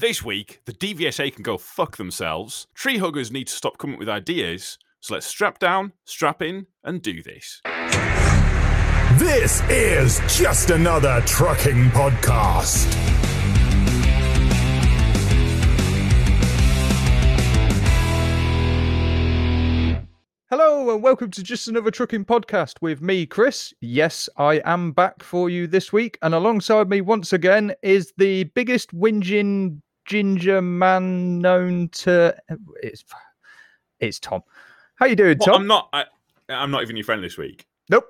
This week, the DVSA can go fuck themselves. Tree huggers need to stop coming up with ideas. So let's strap down, strap in, and do this. This is just another trucking podcast. Hello and welcome to just another trucking podcast with me, Chris. Yes, I am back for you this week, and alongside me once again is the biggest whinging ginger man known to. It's it's Tom. How you doing, Well, Tom? I'm not. I, I'm not even your friend this week. Nope,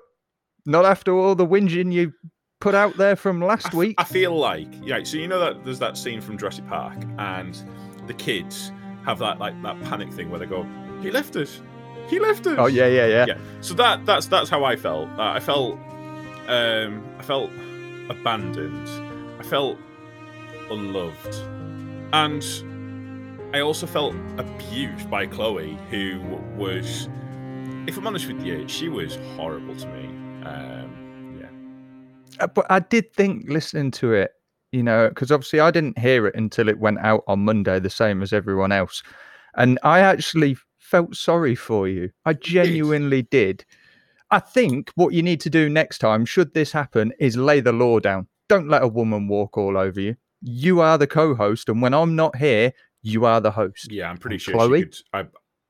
not after all the whinging you put out there from last I f- week. I feel like yeah. So you know that there's that scene from Jurassic Park, and the kids have that like that panic thing where they go, "He left us. He left us." oh yeah, yeah, yeah. yeah. So that that's that's how I felt. Uh, I felt um, I felt abandoned. I felt unloved, and I also felt abused by Chloe, who was, if I'm honest with you, she was horrible to me. Um, yeah. Uh, But I did think listening to it, you know, because obviously I didn't hear it until it went out on Monday, the same as everyone else. And I actually felt sorry for you. I genuinely did. I think what you need to do next time, should this happen, is lay the law down. Don't let a woman walk all over you. You are the co host. And when I'm not here, you are the host. Yeah, I'm pretty And sure Chloe? she could.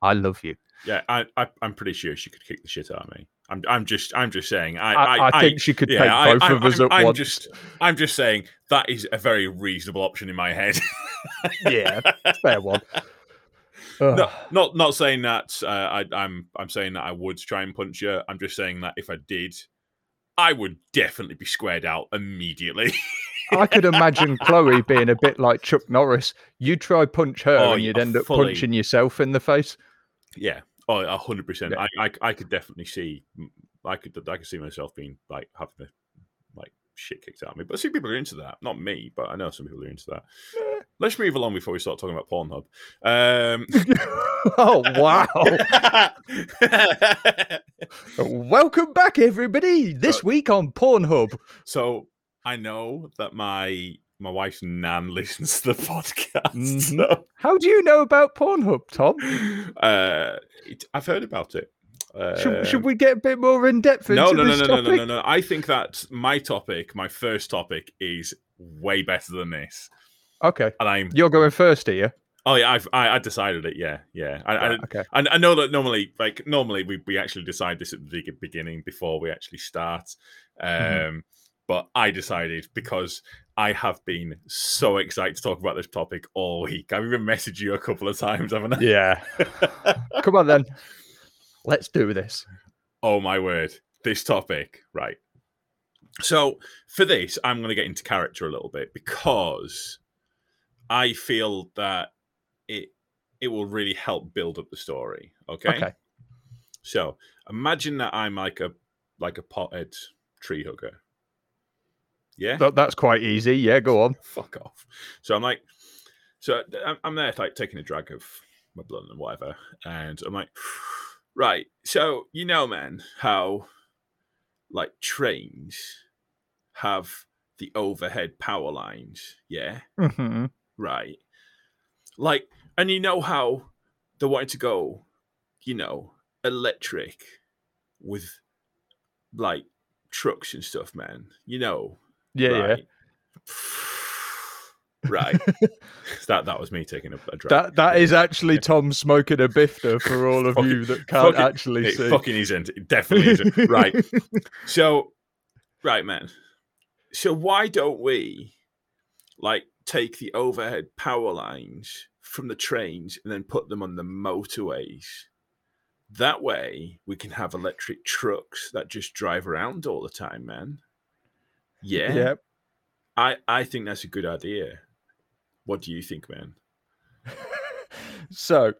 I, I love you. yeah, I, I, I'm pretty sure she could kick the shit out of me. I'm, I'm just, I'm just saying. I, I, I, I, think she could yeah, take both of us I'm, at I'm once. just, I'm just saying that is a very reasonable option in my head. Yeah, fair one. No, not, not saying that. Uh, I, I'm, I'm saying that I would try and punch you. I'm just saying that if I did, I would definitely be squared out immediately. I could imagine Chloe being a bit like Chuck Norris. You try punch her Oh, and you'd end up fully. punching yourself in the face. yeah, oh, a hundred percent. I, I, I could definitely see. I could, I could see myself being like having the like shit kicked out of me. But see people are into that. Not me, but I know some people are into that. Let's move along before we start talking about Pornhub. Um, oh wow! Welcome back, everybody. This week on Pornhub. so I know that my my wife's nan listens to the podcast. Mhm. So, How do you know about Pornhub, Tom? uh, it, I've heard about it. Should, should Um, we get a bit more in depth into No, no, no, no, no, no, topic? no, no. I think that my topic, my first topic, is way better than this. Okay, And I'm you're going first, are you? oh yeah, I've I, I decided it. Yeah, yeah. I, I, Right, okay. I, I know that normally, like normally, we, we actually decide this at the beginning before we actually start. Um, Mhm. But I decided because I have been so excited to talk about this topic all week. I've even messaged you a couple of times, haven't I? Yeah. Come on then. Let's do this. oh my word, this topic, right? So for this, I'm going to get into character a little bit because I feel that it it will really help build up the story. Okay. Okay. So imagine that I'm like a like a potted tree hugger. Yeah. That, that's quite easy. Yeah, go on. Fuck off. So I'm like, so I'm, I'm there like taking a drag of my blood and whatever, and I'm like, right. So you know, man, how like trains have the overhead power lines, yeah, hmm right. Like, and you know how they wanted to go, you know, electric with like trucks and stuff, man. You know, Yeah, yeah. right. Right. that that was me taking a, a drag. That that is actually Tom smoking a bifter for all of Fucking- you that can't fucking- actually it see. fucking isn't. It definitely isn't. right. So, right, man. So why don't we like take the overhead power lines from the trains and then put them on the motorways? That way we can have electric trucks that just drive around all the time, man. Yeah. Yeah. I I think that's a good idea. What do you think, man? So,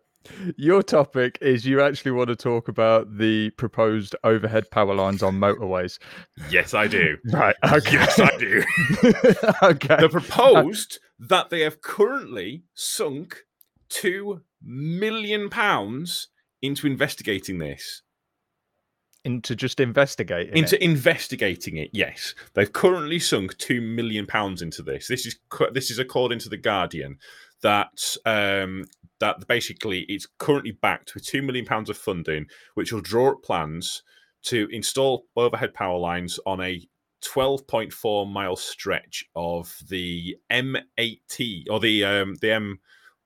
your topic is you actually want to talk about the proposed overhead power lines on motorways. Yes, I do. Right. Okay. yes, I do. okay. They proposed that they have currently sunk two million pounds into investigating this. Into just investigating into it. investigating it. Yes, they've currently sunk two million pounds into this. This is this is according to the Guardian that um, that basically it's currently backed with two million pounds of funding, which will draw up plans to install overhead power lines on a 12.4 mile stretch of the M80 or the um, the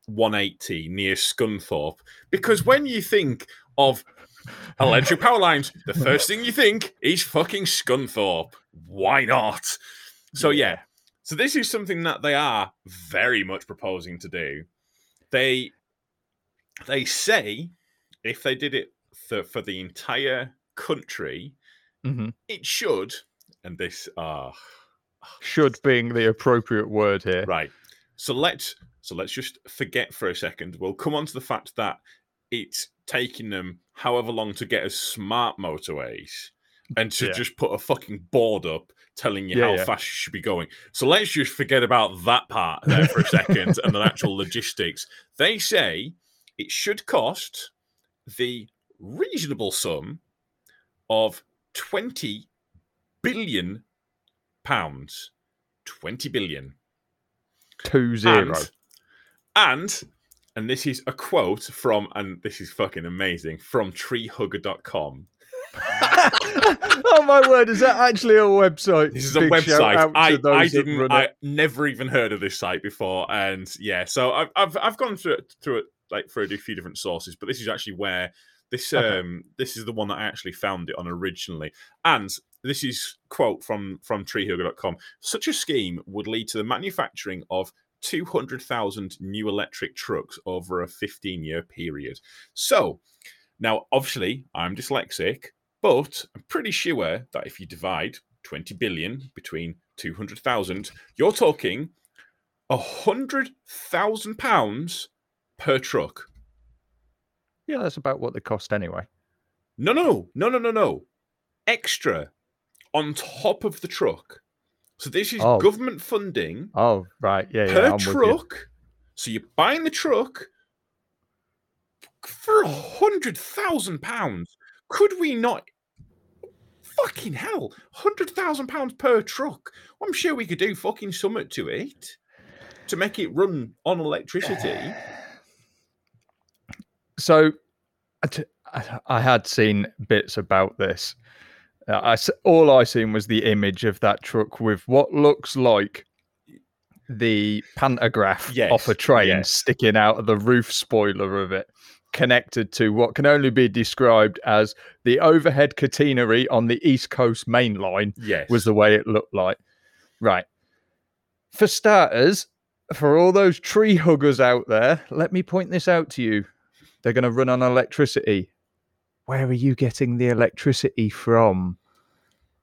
M180 near Scunthorpe. Because when you think of electric power lines, the first thing you think is fucking Scunthorpe. Why not? So yeah. So this is something that they are very much proposing to do. They they say if they did it for, for the entire country, Mhm. it should. And this ah Should being the appropriate word here. right. So let's so let's just forget for a second. We'll come on to the fact that it's taking them however long to get as smart motorways and to Yeah. just put a fucking board up telling you Yeah, how yeah. fast you should be going. So let's just forget about that part there for a second and the actual logistics. They say it should cost the reasonable sum of 20 billion pounds. 20 billion. Two zero. And, and and this is a quote from and this is fucking amazing from treehugger.com. oh my word! Is that actually a website? This is a Big website. I, I didn't I never even heard of this site before. And yeah, so I've I've, I've gone through it through it like through a few different sources, but this is actually where this Okay. um this is the one that I actually found it on originally. And this is quote from from treehugger.com. Such a scheme would lead to the manufacturing of 200,000 new electric trucks over a 15 year period. So, now obviously I'm dyslexic, but I'm pretty sure that if you divide 20 billion between 200,000, you're talking a hundred thousand pounds per truck. Yeah, that's about what they cost anyway. No, no, no, no, no, no. Extra on top of the truck. So this is Oh. government funding Oh, right. Yeah, yeah. per I'm with you. truck. So you're buying the truck for a hundred thousand pounds. Could we not? Fucking hell, hundred thousand pounds per truck. I'm sure we could do fucking something to it to make it run on electricity. So, I t- I had seen bits about this. Uh, I all I seen was the image of that truck with what looks like the pantograph off a train yes. sticking out of the roof spoiler of it, connected to what can only be described as the overhead catenary on the East Coast main line Yes, was the way it looked like. Right. For starters, for all those tree huggers out there, let me point this out to you. They're going to run on electricity. Where are you getting the electricity from?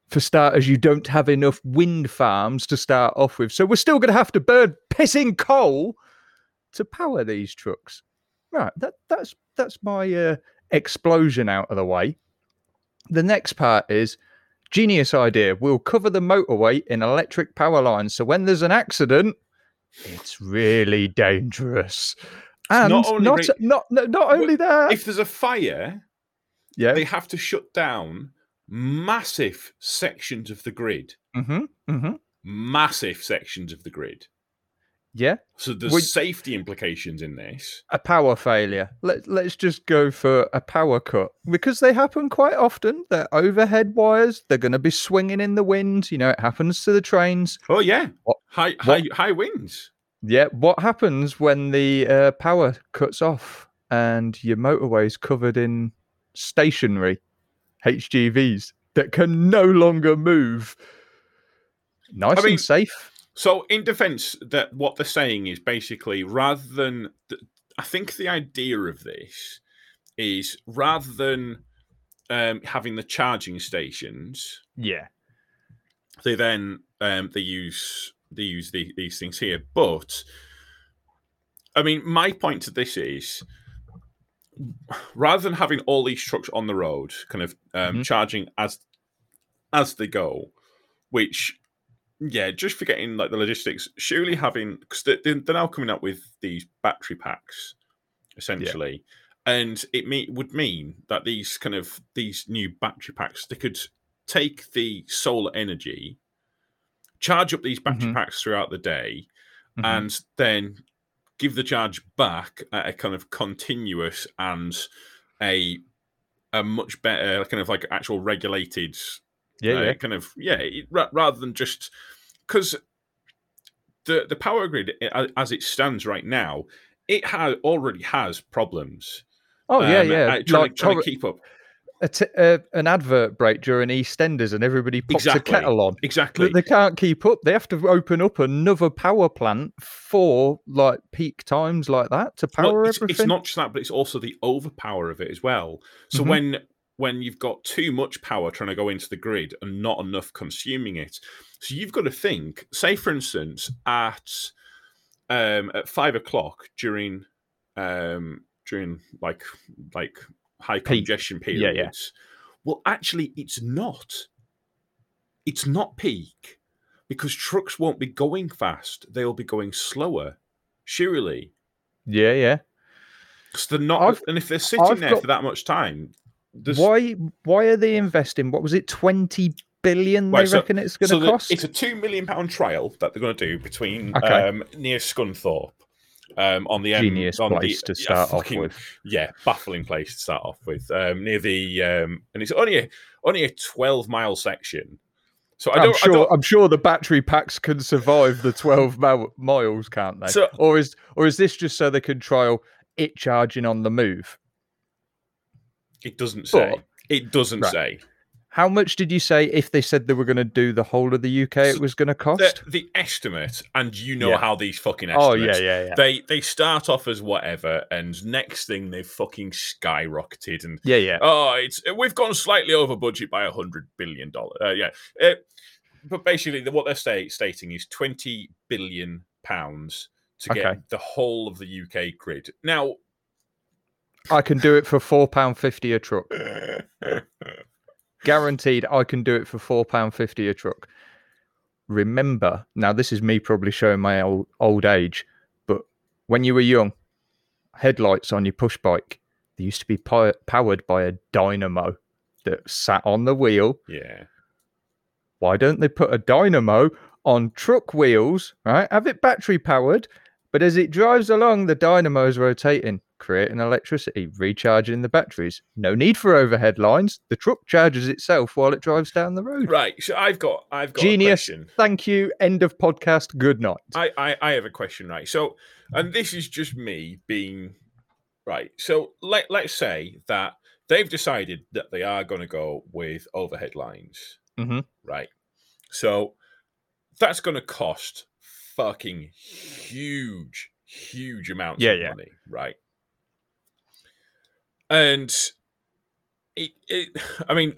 For starters, you don't have enough wind farms to start off with. So we're still going to have to burn pissing coal to power these trucks. Right, that, that's that's my uh, explosion out of the way. The next part is Genius idea. We'll cover the motorway in electric power lines. So when there's an accident, it's really dangerous. And Not only not, re- not, not, not only that. if there's a fire, yeah. they have to shut down massive sections of the grid. hmm hmm Massive sections of the grid. Yeah. So there's Would- safety implications in this. A power failure. Let, let's just go for a power cut because they happen quite often. They're overhead wires. They're going to be swinging in the wind. You know, it happens to the trains. Oh yeah, What- high high high winds. Yeah, what happens when the uh, power cuts off and your motorway's covered in stationary HGVs that can no longer move? Nice I mean- and safe. So in defence, that what they're saying is basically rather than th- I think the idea of this is rather than um, having the charging stations, Yeah. they then um, they use they use the, these things here. But I mean, my point to this is rather than having all these trucks on the road, kind of um, Mhm. charging as as they go, which yeah, just forgetting like the logistics. Surely having because they, they're now coming up with these battery packs, essentially, and it me- would mean that these kind of these new battery packs they could take the solar energy, charge up these battery Mhm. packs throughout the day, Mhm. and then give the charge back at a kind of continuous and a a much better kind of like actual regulated yeah, uh, yeah. kind of yeah rather than just because the the power grid as it stands right now it has already has problems Oh yeah, um, yeah. uh, trying, like trying to keep up a t- uh, an advert break during EastEnders, and everybody pops Exactly. a kettle on. exactly But they can't keep up. They have to open up another power plant for like peak times like that to Well, power it's, everything. it's not just that but it's also the overpower of it as well so Mhm. when when you've got too much power trying to go into the grid and not enough consuming it so you've got to think say for instance at um at five o'clock during um during like like high congestion Yeah, periods yeah. well actually it's not it's not peak because trucks won't be going fast they'll be going slower surely Yeah, yeah. because they're not, I've- and if they're sitting I've there got- for that much time, there's, Why? Why are they investing? What was it? Twenty billion? Right, they so- reckon it's going to so the- cost. it's a two million pound trial that they're going to do between Okay. um, near Scunthorpe. Um, on the M- Genius on place the, to yeah, start off with. Yeah, baffling place to start off with. Um, near the um, and it's only a only a twelve mile section. So I I'm sure. I I'm sure the battery packs can survive the 12 mile, miles, can't they? So- or is or is this just so they can trial it charging on the move? it doesn't say. But- it doesn't Right. say. How much did you say if they said they were going to do the whole of the UK? It was going to cost. the estimate, and you know Yeah. how these fucking Oh estimates. yeah, yeah, yeah, They they start off as whatever, and next thing they've fucking skyrocketed, and yeah, yeah. Oh, it's we've gone slightly over budget by a hundred billion dollars. Uh, yeah, Uh, but basically, what they're sta- stating is twenty billion pounds to Okay. get the whole of the UK grid. Now, I can do it for four pound fifty a truck. Guaranteed, I can do it for four pound fifty a truck. Remember, now this is me probably showing my old, old age, but when you were young, headlights on your push bike they used to be pi- powered by a dynamo that sat on the wheel. yeah, Why don't they put a dynamo on truck wheels? Right, have it battery powered, but as it drives along, the dynamo is rotating, creating electricity, recharging the batteries. No need for overhead lines. The truck charges itself while it drives down the road. right. So I've got I've got Genius. a question. Thank you. End of podcast. Good night. I, I I have a question, right? So, and this is just me being right. So let let's say that they've decided that they are going to go with overhead lines. Mhm. right? So that's going to cost fucking huge, huge amounts Yeah, of yeah. money, right? And it, it, I mean,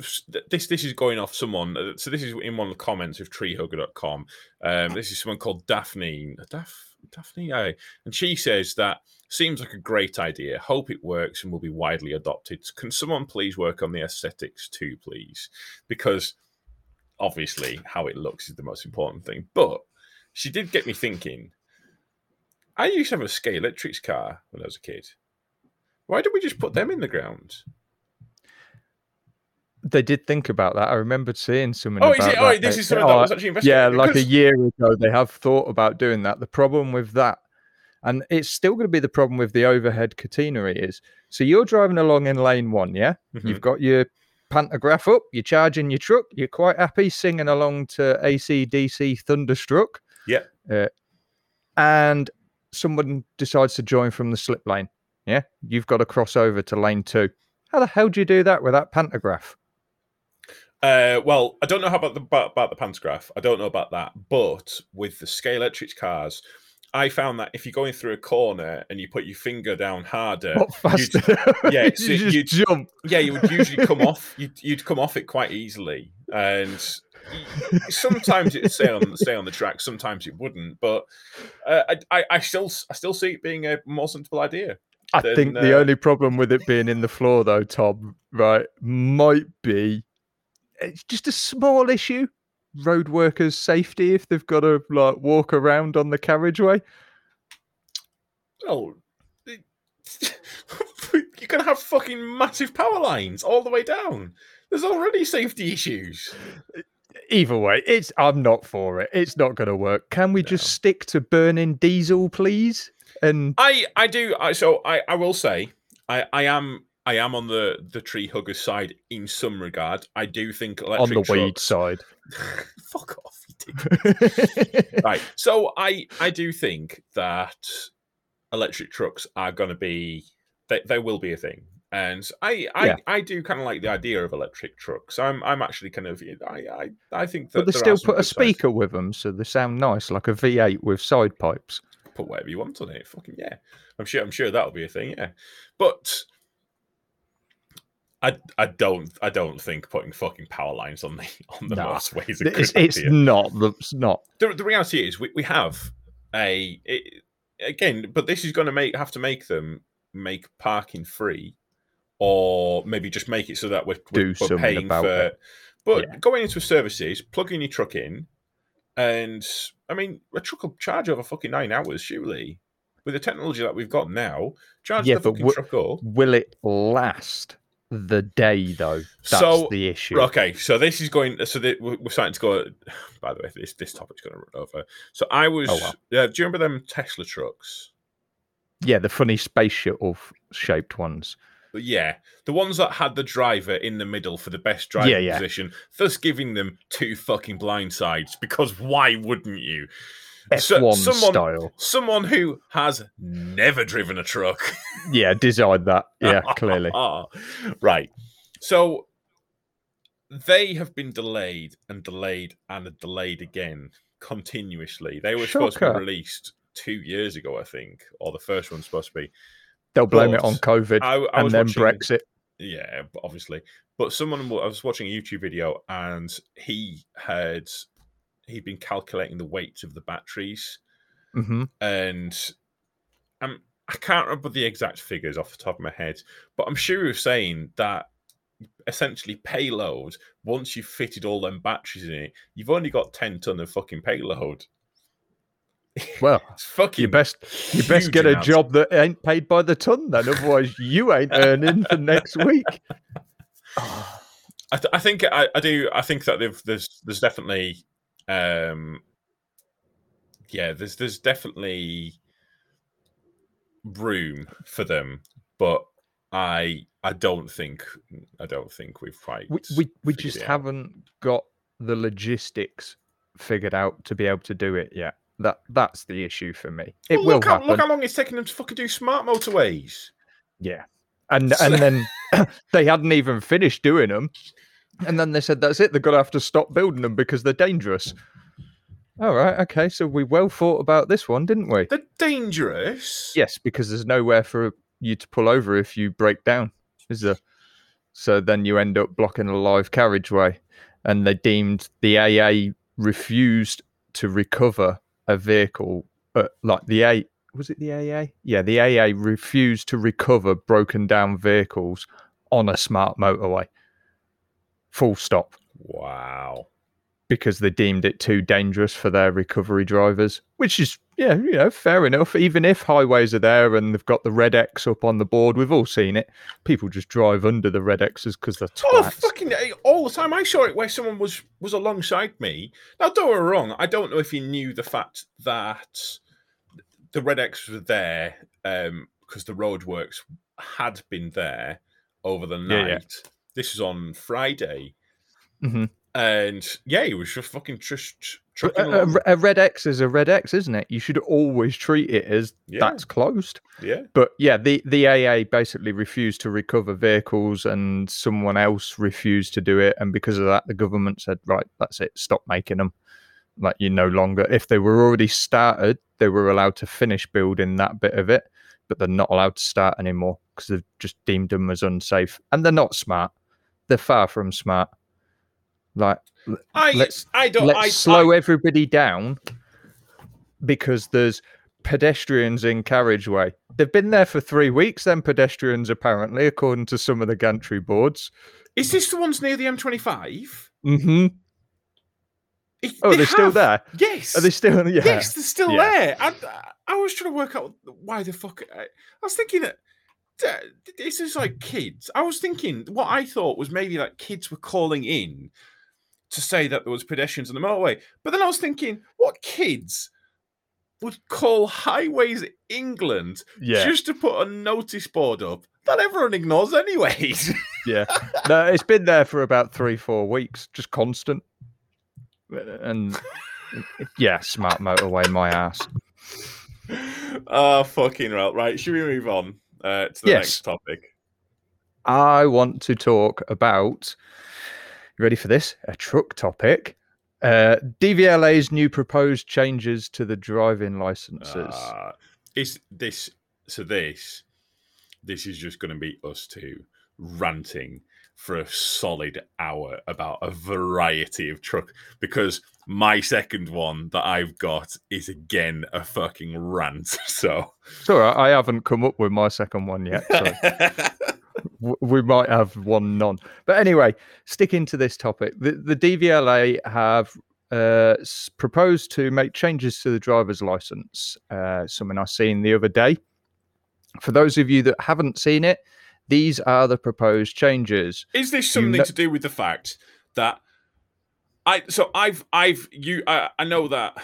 this this is going off someone. uh, So this is in one of the comments of treehugger.com. Um, this is someone called Daphne. Daph, Daphne, aye. and she says that seems like a great idea. Hope it works and will be widely adopted. Can someone please work on the aesthetics too, please? Because obviously how it looks is the most important thing. But she did get me thinking. I used to have a Scale car when I was a kid. Why did we just put them in the ground? They did think about that. I remembered seeing someone. Oh, is it? Oh, this They- is something that oh, was actually investigated. Yeah, like a year ago, they have thought about doing that. The problem with that, and it's still going to be the problem with the overhead catenary, is so you're driving along in lane one, yeah? Mhm. You've got your pantograph up, you're charging your truck, you're quite happy singing along to ACDC Thunderstruck. Yeah. Uh, and someone decides to join from the slip lane. Yeah. You've got to cross over to lane two. How the hell do you do that with that pantograph? Uh, well, I don't know how about the about, about the pantograph. I don't know about that, but with the Scalextric cars, I found that if you're going through a corner and you put your finger down harder, faster? yeah, you so just you'd- jump. yeah, you would usually come off. You'd, you'd come off it quite easily, and sometimes it'd stay on stay on the track. Sometimes it wouldn't. But uh, I, I, I still I still see it being a more sensible idea. I then, think the uh, only problem with it being in the floor, though, Tom, right, might be it's just a small issue. Road workers' safety if they've got to like walk around on the carriageway. Oh, you're gonna have fucking massive power lines all the way down. There's already safety issues. Either way, it's I'm not for it. It's not going to work. Can we just stick to burning diesel, please? And I I do. I so I I will say I I am I am on the the tree hugger side in some regard. I do think on electric the weed side. Fuck off, you dick. right. So I I do think that electric trucks are going to be they, they will be a thing. And I I, Yeah. I do kind of like the idea of electric trucks. I'm I'm actually kind of I I, I think that But they there still put a good sides. speaker with them, so they sound nice, like a V8 with side pipes. Put whatever you want on it. Fucking yeah. I'm sure I'm sure that'll be a thing. Yeah. But I, I don't I don't think putting fucking power lines on the on the Nah. motorway is a good It's, it's not. the- It's not. the, the reality is we, we have a it, again but this is going to make have to make them make parking free or maybe just make it so that we're, Do we're, we're paying about for it. but Yeah. going into services plugging your truck in and i mean a truck will charge over fucking nine hours surely with the technology that we've got now charge Yeah, the fucking what- truck up Will it last the day though? That's So, the issue. Okay, so this is going. So that we're starting to go. By the way, this this topic's going to run over. So I was. Oh, well. Yeah, do you remember them Tesla trucks? Yeah, the funny space shuttle shaped ones. But yeah, the ones that had the driver in the middle for the best driving Yeah, yeah. position, thus giving them two fucking blindsides. Because why wouldn't you? F1 So- someone- style. Someone who has never driven a truck. Yeah, designed that. Yeah, clearly. right. So they have been delayed and delayed and delayed again continuously. They were supposed to be released two years ago, I think, or the first one's supposed to be. They'll blame it on COVID I, I and then watching, Brexit. Yeah, obviously. But someone I was watching a YouTube video and he had he'd been calculating the weight of the batteries hmm and um, I can't remember the exact figures off the top of my head, but I'm sure he was saying that essentially payload once you've fitted all them batteries in it, you've only got ten ton of fucking payload. Well, It's fucking you best you best get a job that ain't paid by the ton then, otherwise you ain't earning for next week. I, th- I think I, I do. I think that there's there's definitely, um, yeah, there's there's definitely room for them, but I I don't think I don't think we've quite We we, we just haven't got the logistics figured out to be able to do it yet. That that's the issue for me. It Well, will look how, happen. look how long it's taking them to fucking do smart motorways. Yeah. And and then they hadn't even finished doing them. And then they said that's it, they're gonna have to stop building them because they're dangerous. All right, okay. So we well thought about this one, didn't we? They're dangerous. Yes, because there's nowhere for you to pull over if you break down, is there? So then you end up blocking a live carriageway. And they deemed the AA refused to recover a vehicle, uh, like the A. Was it the AA? Yeah, the AA refused to recover broken down vehicles on a smart motorway. Full stop Wow. Because they deemed it too dangerous for their recovery drivers, which is, yeah, you know, fair enough. Even if highways are there and they've got the red X up on the board, we've all seen it. People just drive under the red X's because they're Oh, twats. fucking all the time! I saw it where someone was was alongside me. Now, don't get me wrong. I don't know if he knew the fact that the red X was there because the roadworks had been there over the night. yeah. This was on Friday, Mhm. And yeah, he was just fucking just trucking A, a- a red X is a red X, isn't it? You should always treat it as Yeah. that's closed. Yeah, But yeah, the, the AA basically refused to recover vehicles and someone else refused to do it. And because of that, the government said, right, that's it, stop making them. Like you no longer, if they were already started, they were allowed to finish building that bit of it, but they're not allowed to start anymore because they've just deemed them as unsafe. And they're not smart. They're far from smart. Like, I Let's- I don't. let's I, slow I, everybody down because there's pedestrians in carriageway. They've been there for three weeks, then pedestrians apparently, according to some of the gantry boards. Is this the ones near the M25? Mm-hmm. It- Oh, they they're still there. Yes. Are they still? Yeah. Yes, they're still Yeah. there. I, I was trying to work out why the fuck. I, I was thinking that uh, this is like kids. I was thinking what I thought was maybe like kids were calling in to say that there was pedestrians on the motorway. But then I was thinking, what kids would call Highways England Yeah, just to put a notice board up that everyone ignores anyways? yeah. No, it's been there for about three, four weeks, just constant. Uh, and uh, yeah, smart motorway, my ass. oh, fucking right. Right. Should we move on uh, to the Yes. next topic? I want to talk about. You ready for this? A truck topic. Uh, DVLA's new proposed changes to the driving licenses. Uh, is this so? This this is just going to be us two ranting for a solid hour about a variety of truck because my second one that I've got is again a fucking rant. So right. I haven't come up with my second one yet. So we might have one none. But anyway, sticking to this topic, the, the DVLA have uh, s- proposed to make changes to the driver's license. Uh, something I seen the other day. For those of you that haven't seen it, these are the proposed changes. Is this something kno- to do with the fact that I so I've I've you I, I know that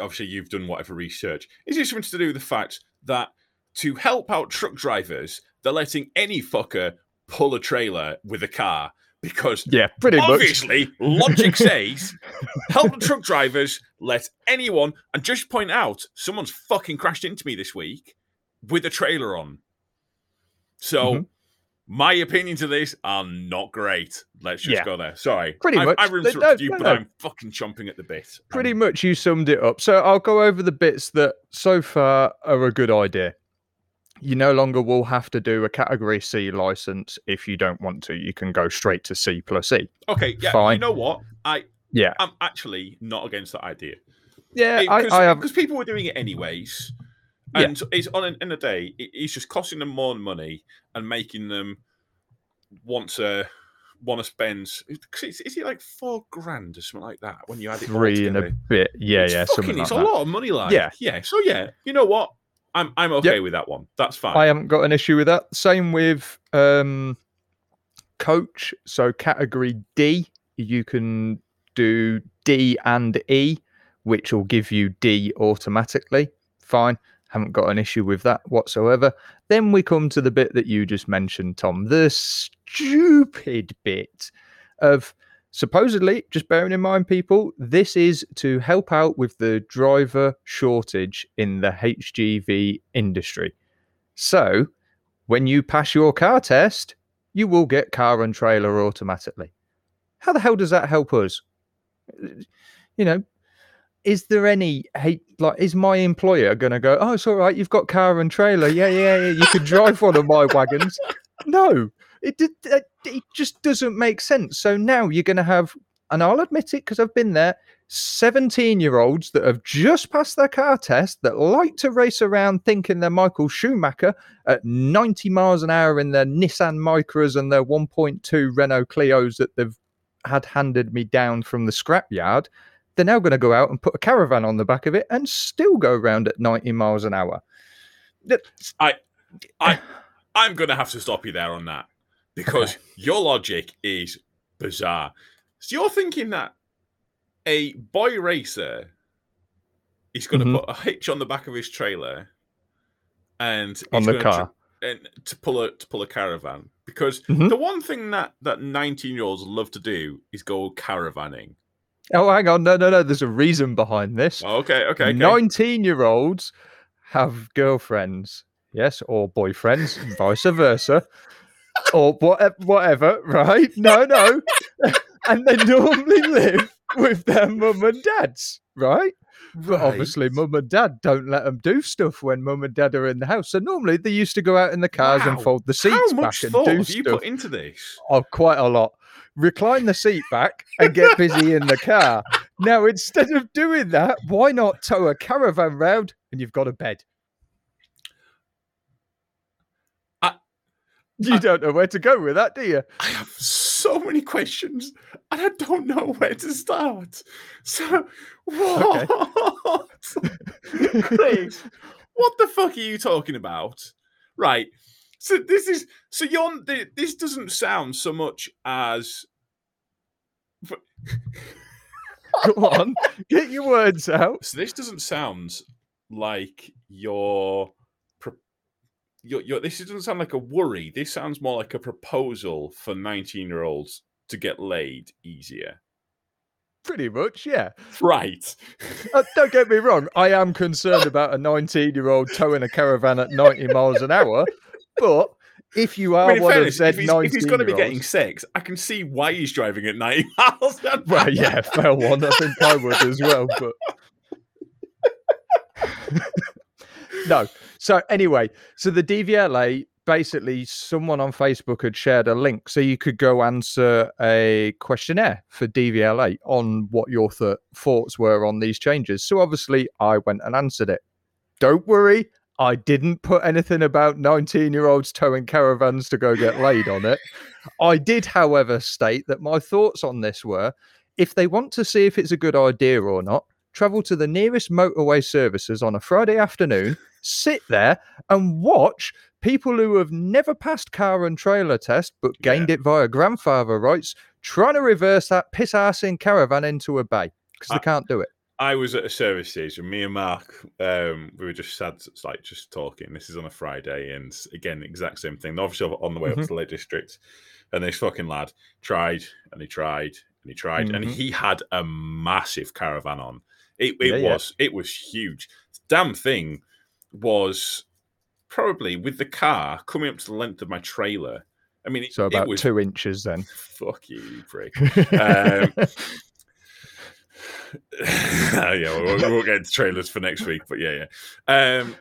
obviously you've done whatever research. Is this something to do with the fact that to help out truck drivers, they're letting any fucker pull a trailer with a car because Yeah, pretty much. obviously logic says help the truck drivers, let anyone and just point out someone's fucking crashed into me this week with a trailer on. So Mhm. my opinions of this are not great. Let's just Yeah. go there. Sorry. Pretty I, much. I They- interrupted no, you, no, but no. I'm fucking chomping at the bit. Pretty Um, much, you summed it up. So I'll go over the bits that so far are a good idea. You no longer will have to do a category C license if you don't want to. You can go straight to C plus E. okay, yeah. Fine. You know what? I Yeah. I'm actually not against that idea. Yeah, I, I have. because people were doing it anyways, Yeah. and it's on an, in a day. It, it's just costing them more money and making them want to want to spend. Cause it's, is it like four grand or something like that when you add it Three and a bit. Yeah, it's yeah, fucking, something like it's that. a lot of money. Like Yeah. yeah. So yeah, you know what? I'm I'm okay with that one. That's fine. I haven't got an issue with that. Same with um, coach. So category D, you can do D and E, which will give you D automatically. Fine. Haven't got an issue with that whatsoever. Then we come to the bit that you just mentioned, Tom. The stupid bit of supposedly, just bearing in mind, people, this is to help out with the driver shortage in the HGV industry. So, when you pass your car test, you will get car and trailer automatically. How the hell does that help us? You know, is there any hate? Like, is my employer going to go, oh, it's all right, you've got car and trailer. Yeah, yeah, yeah, you could drive one of my wagons. No, it, did- it, it just doesn't make sense. So now you're going to have, and I'll admit it because I've been there, 17 year olds that have just passed their car test that like to race around thinking they're Michael Schumacher at 90 miles an hour in their Nissan Micras and their 1.2 Renault Clios that they've had handed me down from the scrapyard. They're now going to go out and put a caravan on the back of it and still go around at 90 miles an hour. That's- I I'm going to have to stop you there on that because your logic is bizarre. So you're thinking that a boy racer is going to Mhm. put a hitch on the back of his trailer and on the car. tr- and to pull a to pull a caravan because Mhm. the one thing that that 19 year olds love to do is go caravanning. Oh, hang on. No, no, no. There's a reason behind this. Okay, okay, okay. 19 year olds have girlfriends, yes, or boyfriends, vice versa, or what, whatever, right? No, no. and they normally live with their mum and dads, right? But obviously, mum and dad don't let them do stuff when mum and dad are in the house. So normally they used to go out in the cars and fold the seats How back and do have you put into this? Oh, quite a lot. Recline the seat back and get busy in the car. Now, instead of doing that, why not tow a caravan round and you've got a bed? I- you I- don't know where to go with that, do you? I have so many questions and I don't know where to start. So, what? Chris, what the fuck are you talking about? Right. So this is so you're this doesn't sound so much as Go on, get your words out. so this doesn't sound like your pro- your, your this doesn't sound like a worry. This sounds more like a proposal for 19 year olds to get laid easier. Pretty much, yeah. Right. Uh, don't get me wrong. I am concerned about a 19 year old towing a caravan at 90 miles an hour. But if you I are mean, one fairness, of said if he's, 19 if he's going to be getting sex, I can see why he's driving at 90 miles an Well, hour. yeah, fair one. I think I would as well. But no. So anyway, so the DVLA basically someone on Facebook had shared a link so you could go answer a questionnaire for DVLA on what your th- thoughts were on these changes. So obviously I went and answered it. Don't worry, I didn't put anything about 19 year olds towing caravans to go get laid on it. I did, however, state that my thoughts on this were if they want to see if it's a good idea or not, travel to the nearest motorway services on a Friday afternoon, sit there and watch people who have never passed car and trailer test but gained it via grandfather rights trying to reverse that piss ass in caravan into a bay because they can't do it. I was at a service station. Me and Mark, um, we were just sad, it's like just talking. This is on a Friday, and again, exact same thing. Obviously, on the way up to the Lake District, and this fucking lad tried and he tried and he tried, and Mhm. he had a massive caravan on. It, it Yeah, yeah. was it was huge. Damn thing was probably with the car coming up to the length of my trailer. I mean, it, So about was two inches then. fuck you, prick. Um, yeah, we won't, we won't get into trailers for next week, but yeah, yeah. Um,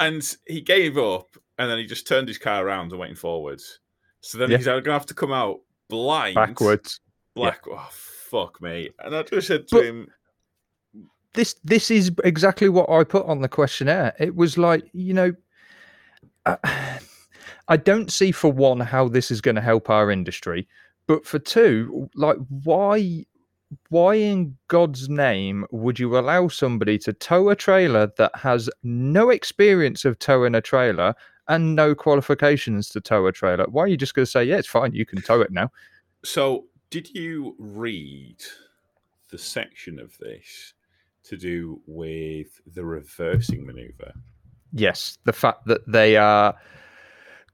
and he gave up, and then he just turned his car around and went forwards. So then Yeah. he's going to have to come out blind, Backwards. black. Oh fuck me! And I just said to But- him, this this is exactly what I put on the questionnaire. It was like, you know, uh, I, I don't see for one how this is going to help our industry, but for two, like why why in God's name would you allow somebody to tow a trailer that has no experience of towing a trailer and no qualifications to tow a trailer? Why are you just going to say, yeah, it's fine, you can tow it now? "So, did you read the section of this to do with the reversing maneuver?" Yes, the fact that they are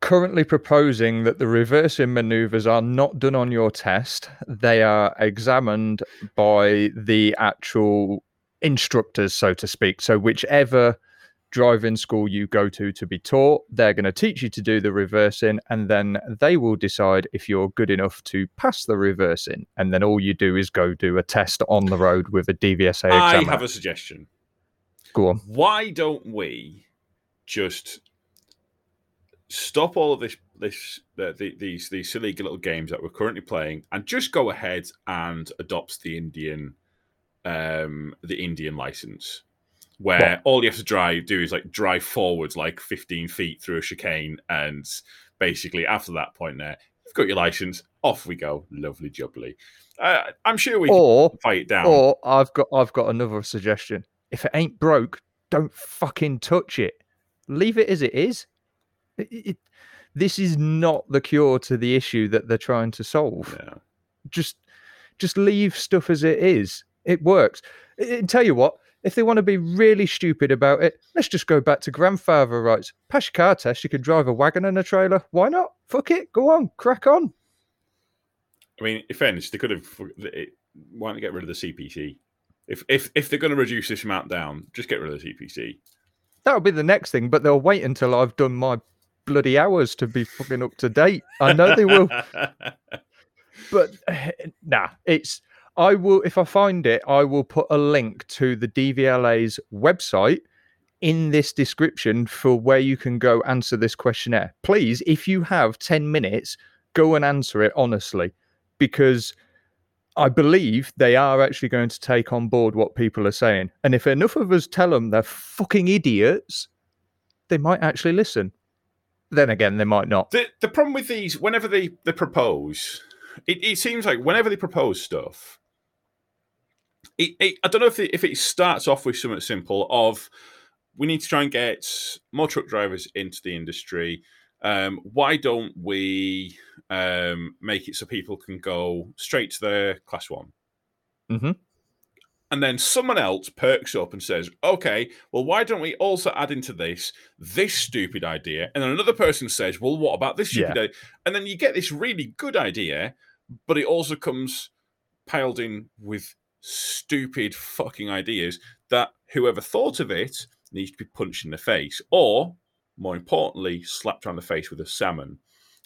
currently proposing that the reversing maneuvers are not done on your test, they are examined by the actual instructors, so to speak. So, whichever driving school you go to to be taught, they're going to teach you to do the reversing, and then they will decide if you're good enough to pass the reversing. And then all you do is go do a test on the road with a DVSA I examiner. have a suggestion. Go on. why don't we just stop all of this this uh, the, these these silly little games that we're currently playing and just go ahead and adopt the Indian um the Indian license where all you have to drive do is like drive forwards like 15 feet through a chicane and basically after that point there you've got your license off we go lovely jubbly uh, i'm sure we Or can fight it down Or I've got I've got another suggestion. If it ain't broke, don't fucking touch it. Leave it as it is. It- it- this is not the cure to the issue that they're trying to solve. Yeah. Just just leave stuff as it is. It works. I- I tell you what, if they want to be really stupid about it, let's just go back to grandfather rights. Pass your car test, you can drive a wagon and a trailer. Why not? Fuck it. Go on, crack on. I mean, in fairness, they could have. Why not get rid of the CPC? If if if they're going to reduce this amount down, just get rid of the CPC. That'll be the next thing, but they'll wait until I've done my bloody hours to be fucking up to date. I know they will, but nah, it's I will if I find it, I will put a link to the DVLA's website in this description for where you can go answer this questionnaire. Please, if you have 10 minutes, go and answer it honestly because I believe they are actually going to take on board what people are saying. And if enough of us tell them they're fucking idiots, they might actually listen. Then again, they might not. the the problem with these, whenever they they propose, it, it seems like whenever they propose stuff, it, it I don't know if it, if it starts off with something simple of we need to try and get more truck drivers into the industry. Um, why don't we um, make it so people can go straight to their class one? Mhm. And then someone else perks up and says, okay, well, why don't we also add into this this stupid idea? And then another person says, well, what about this stupid idea? And then you get this really good idea, but it also comes piled in with stupid fucking ideas that whoever thought of it needs to be punched in the face, or more importantly, slapped on the face with a salmon.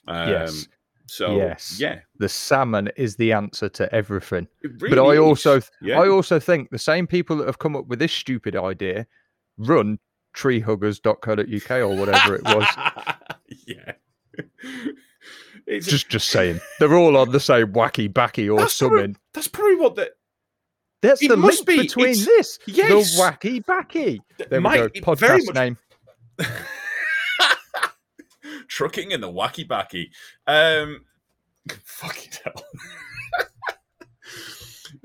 Um, Yes. So Yes. yeah, The salmon is the answer to everything. it but really I also, yeah. I also think the same people that have come up with this stupid idea run treehuggers.co.uk or whatever it was. yeah. It's just, just saying, they're all on the same wacky backy or That's probably- something. that's probably what the That's it the must link be. between It's- this, yes. the wacky backy. There we go. Podcast much- name. trucking in the wacky backy. Um, fucking hell.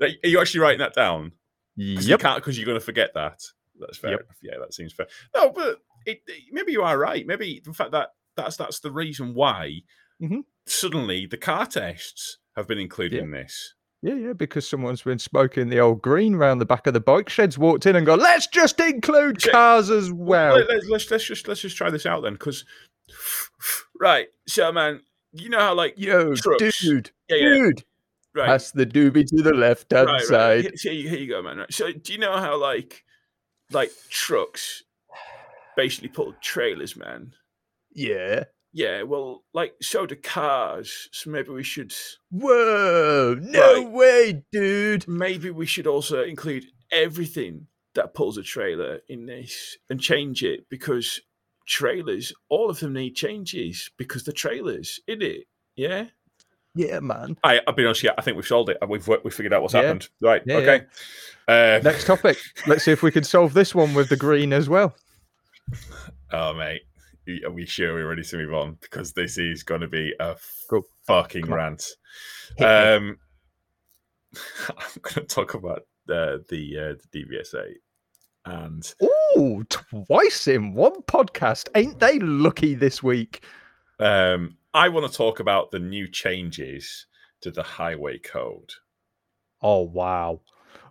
Are you actually writing that down? Yep. because you're going to forget that. That's fair. Yep. Yeah, that seems fair. No, but it, it- maybe you are right. Maybe the fact that that's that's the reason why Mhm. suddenly the car tests have been included Yeah. in this. Yeah, yeah, because someone's been smoking the old green round the back of the bike sheds, walked in and gone, let's just include cars as well. Let, us let's let's just let's just try this out then, because right, so man, you know how like Yo, trucks. dude, yeah, yeah, dude, right, that's the doobie to the left hand right, right. side. Here, here you- here you go, man. Right. So do you know how like like trucks basically pull trailers, man? Yeah. Yeah, well, like so do cars. So maybe we should Whoa, no Right. way, dude. maybe we should also include everything that pulls a trailer in this and change it because trailers, all of them need changes because the trailers, in it. Yeah. Yeah, man. I, I've been honest. Yeah, I think we've solved it. We've worked, we've figured out what's Yeah. happened. Right. Yeah, okay. Uh, Next topic. Let's see if we can solve this one with the green as well. Oh, mate. Are we sure we're ready to move on? Because this is going to be a Go. fucking rant. Um, I'm going to talk about uh, the uh, the DVSA and oh, twice in one podcast. Ain't they lucky this week? um, I want to talk about the new changes to the highway code. Oh, wow.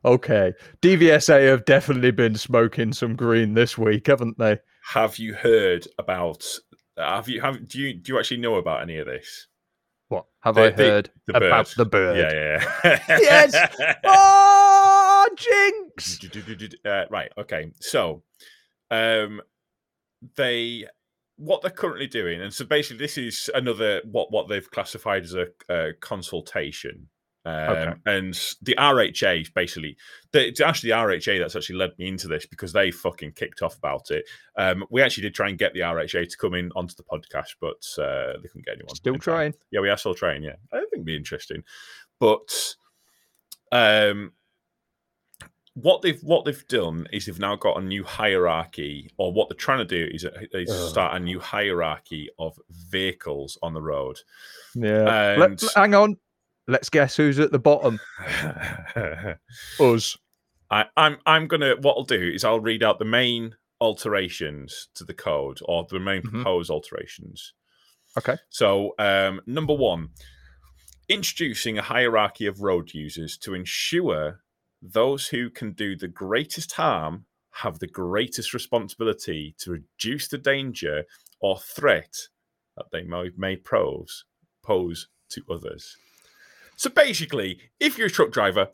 Okay. DVSA have definitely been smoking some green this week, haven't they? Have you heard about? Have you have do you do you actually know about any of this? What have The- I heard the about bird. the bird? Yeah, yeah. Yes! Oh, jinx! uh, right. Okay. So, um, they what they're currently doing, and so basically, this is another what what they've classified as a, a consultation. Um, Okay. And the RHA basically, the, it's actually the RHA that's actually led me into this because they fucking kicked off about it. Um, we actually did try and get the RHA to come in onto the podcast, but uh, they couldn't get anyone. Still in time. trying. Yeah, we are still trying. Yeah, I think it'd be interesting, but um, what they've what they've done is they've now got a new hierarchy, or what they're trying to do is, is Ugh. start a new hierarchy of vehicles on the road. Yeah. Let- And- hang on. Let's guess who's at the bottom. Us. I, I'm I'm gonna what I'll do is I'll read out the main alterations to the code or the main Mhm. proposed alterations. Okay. So um, number one, introducing a hierarchy of road users to ensure those who can do the greatest harm have the greatest responsibility to reduce the danger or threat that they may, may pose pose to others. So basically, if you're a truck driver,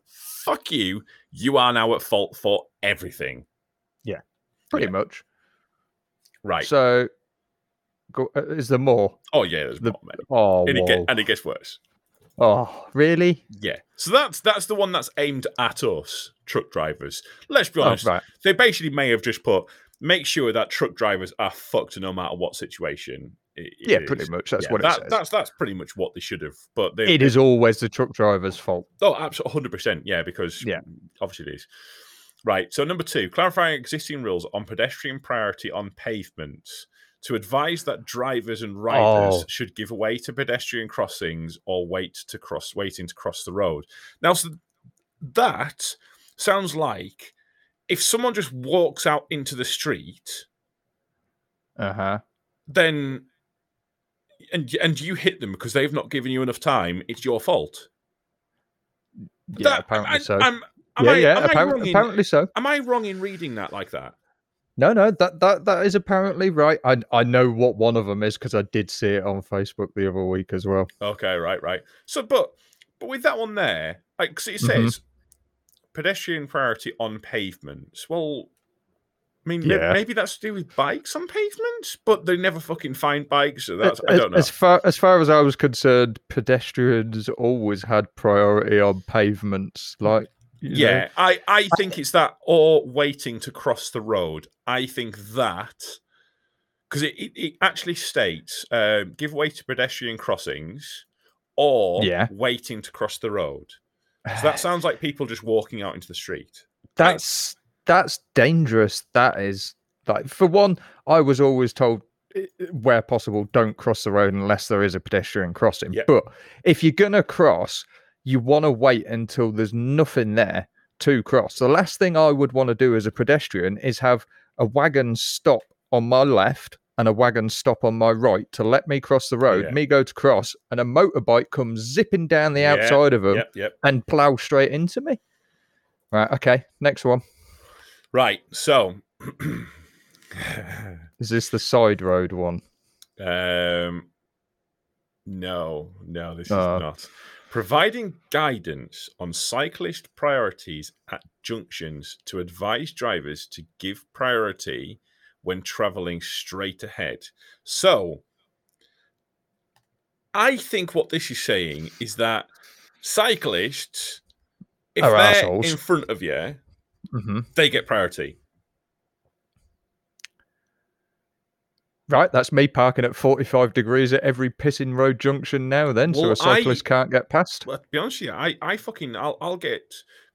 fuck you. You are now at fault for everything. Yeah, pretty Yeah. much. Right. So, go, uh, is there more? oh yeah, there's the- more, mate. Oh, And it, get, and it gets worse. oh, really? Yeah. So that's that's the one that's aimed at us, truck drivers. Let's be Oh, honest. right. They basically may have just put make sure that truck drivers are fucked no matter what situation. It- Yeah, is." pretty much. That's Yeah, what that, it says. That's that's pretty much what they should have. But they, It is always the truck driver's fault. Oh, absolutely, hundred percent. Yeah, because Yeah. obviously it is. Right. So number two, clarifying existing rules on pedestrian priority on pavements to advise that drivers and riders Oh. should give way to pedestrian crossings or wait to cross, waiting to cross the road. Now, so that sounds like if someone just walks out into the street, Uh huh. then and and you hit them because they've not given you enough time, it's your fault. Yeah, That- apparently I, so. I'm, am yeah, I, yeah. am apparently, wrong in- apparently so. am I wrong in reading that like that? No, no, that that that is apparently right. I I know what one of them is because I did see it on Facebook the other week as well. Okay, right, right. So, but but with that one there, like, 'cause it Mhm. says pedestrian priority on pavements. Well, mean, Yeah. maybe that's to do with bikes on pavements, but they never fucking find bikes. So that's I don't know. as far as far as I was concerned, pedestrians always had priority on pavements. Like, you know. Yeah, I, I think it's that or waiting to cross the road. I think that because it, it, it actually states um, give way to pedestrian crossings or Yeah. waiting to cross the road. So that sounds like people just walking out into the street. that's that's dangerous. That is like for one, I was always told eh, where possible, don't cross the road unless there is a pedestrian crossing. Yep. But if you're gonna cross, you want to wait until there's nothing there to cross. The last thing I would want to do as a pedestrian is have a wagon stop on my left and a wagon stop on my right to let me cross the road, Yeah. me go to cross, and a motorbike comes zipping down the Yeah, outside of them Yep, yep. and plow straight into me. Right, okay, next one. Right. So, Is this the side road one? um, no, no, this is Oh. not. Providing guidance on cyclist priorities at junctions to advise drivers to give priority when traveling straight ahead. So, I think what this is saying is that cyclists, if Are they're arseholes. in front of you, hmm they get priority. Right, that's me parking at 45 degrees at every pissing road junction now, then, Well, so a cyclist I- can't get past. But to be honest with you, I, I fucking, I'll, I'll get,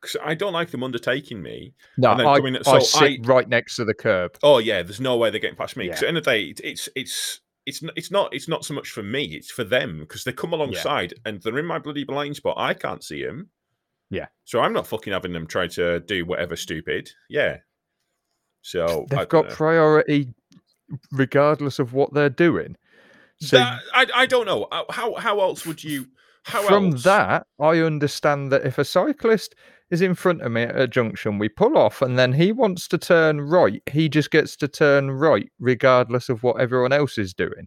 because I don't like them undertaking me. No, and I, coming- I sit I- right next to the curb. Oh yeah, there's no way they're getting past me. Because Yeah. at the end of the day, it- it's it's it's it's not it's not so much for me, it's for them because they come alongside and they're in my bloody blind spot. I can't see them. Yeah. So I'm not fucking having them try to do whatever stupid. Yeah. So They've got know. priority regardless of what they're doing. So That- I I don't know Uh, how how else would you how from else? that, I understand that if a cyclist is in front of me at a junction, we pull off and then he wants to turn right, he just gets to turn right regardless of what everyone else is doing.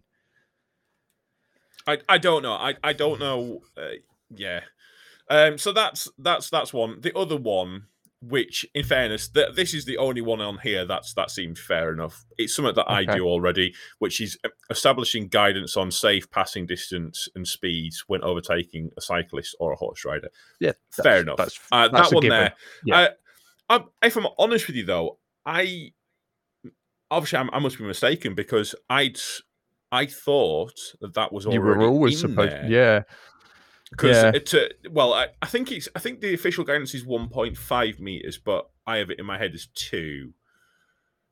I, I don't know. I, I don't know. Uh, yeah. Um. So that's that's that's one. The other one, which in fairness, th- this is the only one on here that's that seems fair enough. It's something that I do already, which is uh, establishing guidance on safe passing distance and speeds when overtaking a cyclist or a horse rider. Yeah, Fair enough. That's, Uh, that's that one given. there. Yeah. Uh, I, if I'm honest with you, though, I obviously I'm, I must be mistaken because I'd I thought that that was you were always supposed, there. yeah. Because Yeah. it's uh, well, I, I think it's I think the official guidance is 1.5 meters, but I have it in my head as two.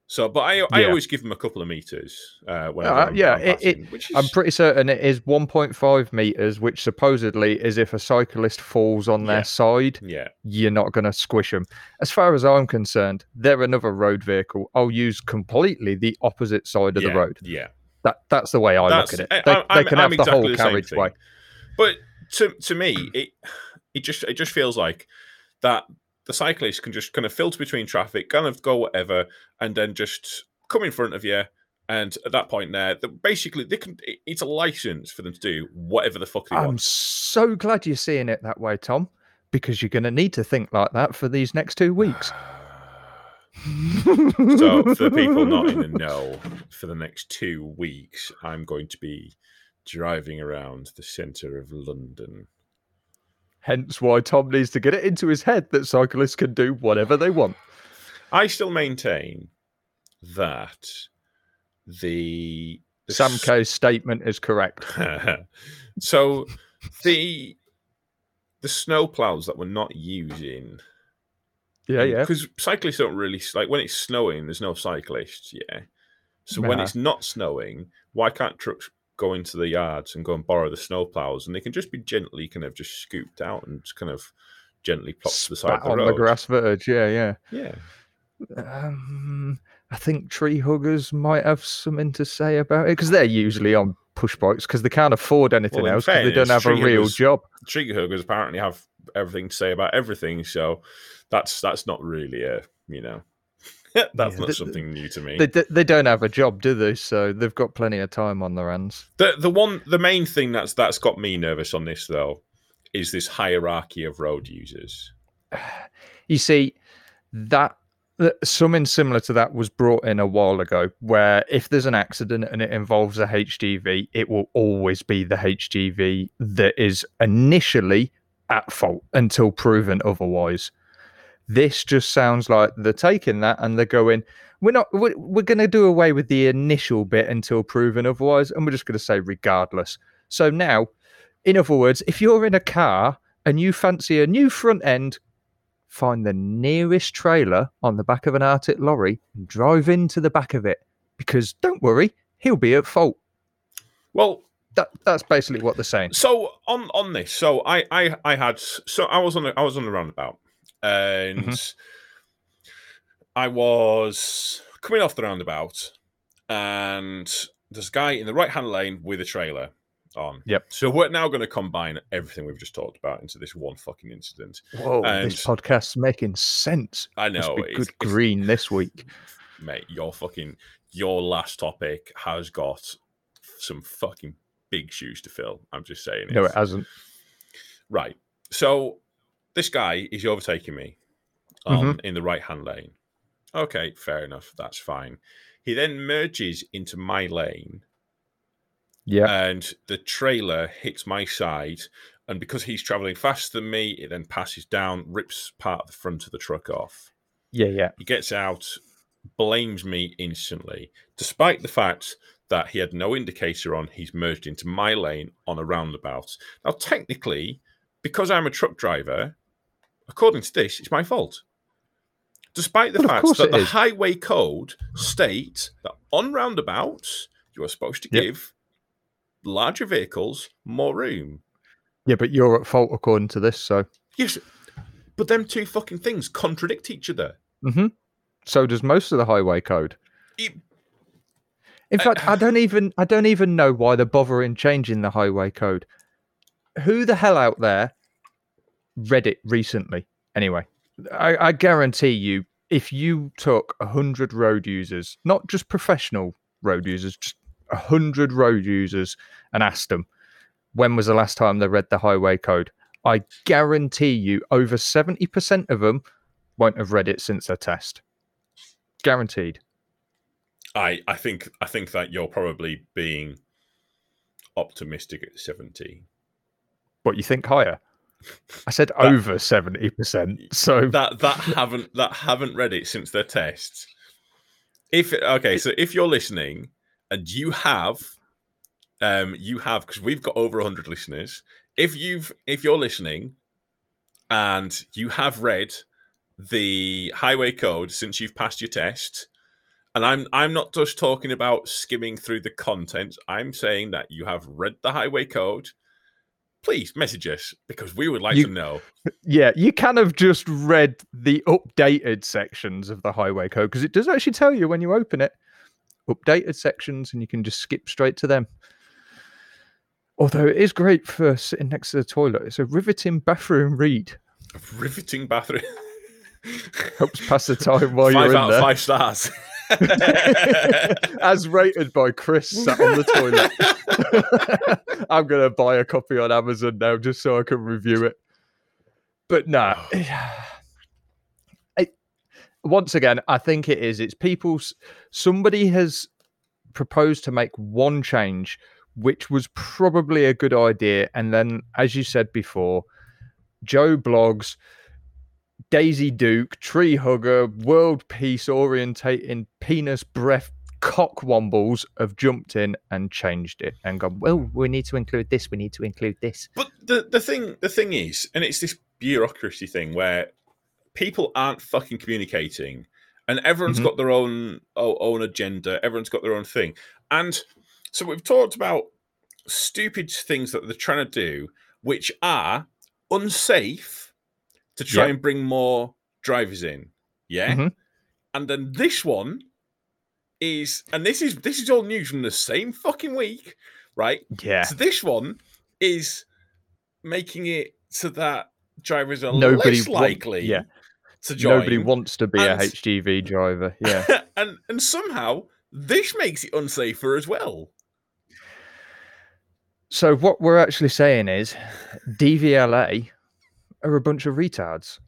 So, but I I Yeah. always give them a couple of meters uh, Uh, yeah, it- it- which I'm pretty certain it is 1.5 meters, which supposedly is if a cyclist falls on their Yeah. side, yeah, you're not going to squish them. As far as I'm concerned, they're another road vehicle. I'll use completely the opposite side of yeah, the road. Yeah, That that's the way I That's- look at it. They, I'm- they can I'm have the whole exactly the same carriageway. but to to me, it it just it just feels like that the cyclist can just kind of filter between traffic, kind of go whatever, and then just come in front of you. And at that point, there, basically they can. It's a license for them to do whatever the fuck they want. I'm so glad you're seeing it that way, Tom, because you're going to need to think like that for these next two weeks. So, for the people not in the know, for the next two weeks, I'm going to be driving around the centre of London. Hence why Tom needs to get it into his head that cyclists can do whatever they want. I still maintain that the, the Sam s- K's statement is correct. so the the snow plows that we're not using Yeah, yeah. because cyclists don't really like when it's snowing there's no cyclists yeah so when it's not snowing why can't trucks go into the yards and go and borrow the snow plows and they can just be gently kind of just scooped out and just kind of gently plopped to the side of the on road the grass verge. Yeah, yeah. yeah Um, I think tree huggers might have something to say about it because they're usually on push bikes because they can't afford anything Well, else because they don't have a real huggers- job. Tree huggers apparently have everything to say about everything, so that's that's not really a you know that's Yeah, not something new to me. They, they don't have a job, do they? So they've got plenty of time on their hands. The the one the main thing that's that's got me nervous on this though is this hierarchy of road users. You see, that that- something similar to that was brought in a while ago, where if there's an accident and it involves a HGV, it will always be the HGV that is initially at fault until proven otherwise. This just sounds like they're taking that and they're going, we're not, we're, we're going to do away with the initial bit until proven otherwise, and we're just going to say regardless. So now, in other words, if you're in a car and you fancy a new front end, find the nearest trailer on the back of an Arctic lorry and drive into the back of it. Because don't worry, he'll be at fault. Well, That that's basically what they're saying. so on on this, so I I I had so I was on the I was on the roundabout and Mm-hmm. I was coming off the roundabout and there's a guy in the right hand lane with a trailer on. Yep. So we're now going to combine everything we've just talked about into this one fucking incident. Whoa, And- this podcast's making sense. I know it's- good it's- green this week. mate, your fucking your last topic has got some fucking big shoes to fill. I'm just saying. No, it hasn't. Right. So this guy is overtaking me on in the right hand lane. Okay, fair enough. That's fine. He then merges into my lane Yeah. and the trailer hits my side. And because he's traveling faster than me, it then passes down, rips part of the front of the truck off. yeah, yeah. He gets out, blames me instantly, despite the fact that he had no indicator on he's merged into my lane on a roundabout. Now, technically, because I'm a truck driver, according to this, it's my fault. Despite the Well, fact that the is. highway code states that on roundabouts, you are supposed to Yep. give larger vehicles more room. Yeah, but you're at fault according to this, so Yes, but them two fucking things contradict each other. hmm so does most of the highway code. It- In fact, I don't even I don't even know why they're bothering changing the highway code. Who the hell out there read it recently? Anyway, I, I guarantee you, if you took a hundred road users, not just professional road users, just a hundred road users, and asked them when was the last time they read the highway code, I guarantee you, over seventy percent of them won't have read it since their test. Guaranteed. I I think I think that you're probably being optimistic at seventy. What you think higher? I said over seventy percent. So That that haven't that haven't read it since their tests. If okay, so if you're listening and you have, um, you have because we've got over hundred listeners. If you've if you're listening, and you have read the highway code since you've passed your test, and I'm I'm not just talking about skimming through the content. I'm saying that you have read the highway code. Please message us because we would like You- to know. yeah, you kind of just read the updated sections of the highway code because it does actually tell you when you open it updated sections and you can just skip straight to them. Although it is great for sitting next to the toilet. It's a riveting bathroom read. A riveting bathroom. Helps pass the time while five you're in out there. of five stars. As rated by Chris sat on the toilet. I'm gonna buy a copy on Amazon now just so I can review it. But no, once again, I think it is. It's people's. Somebody has proposed to make one change, which was probably a good idea, and then, as you said before, Joe Bloggs, Daisy Duke, Tree Hugger, World Peace orientating penis breath cockwombles have jumped in and changed it and gone, well, we need to include this, we need to include this. but the, the thing the thing is, and it's this bureaucracy thing where people aren't fucking communicating, and everyone's Mhm. got their own own agenda. Everyone's got their own thing, and so we've talked about stupid things that they're trying to do, which are unsafe to try Yep. and bring more drivers in. Yeah. Mhm. and then this one is, and this is this is all news from the same fucking week, right? Yeah. So this one is making it so that drivers are Nobody less likely yeah. to join. Nobody wants to be and- a HGV driver. Yeah. and and somehow this makes it unsafer as well. so what we're actually saying is DVLA are a bunch of retards.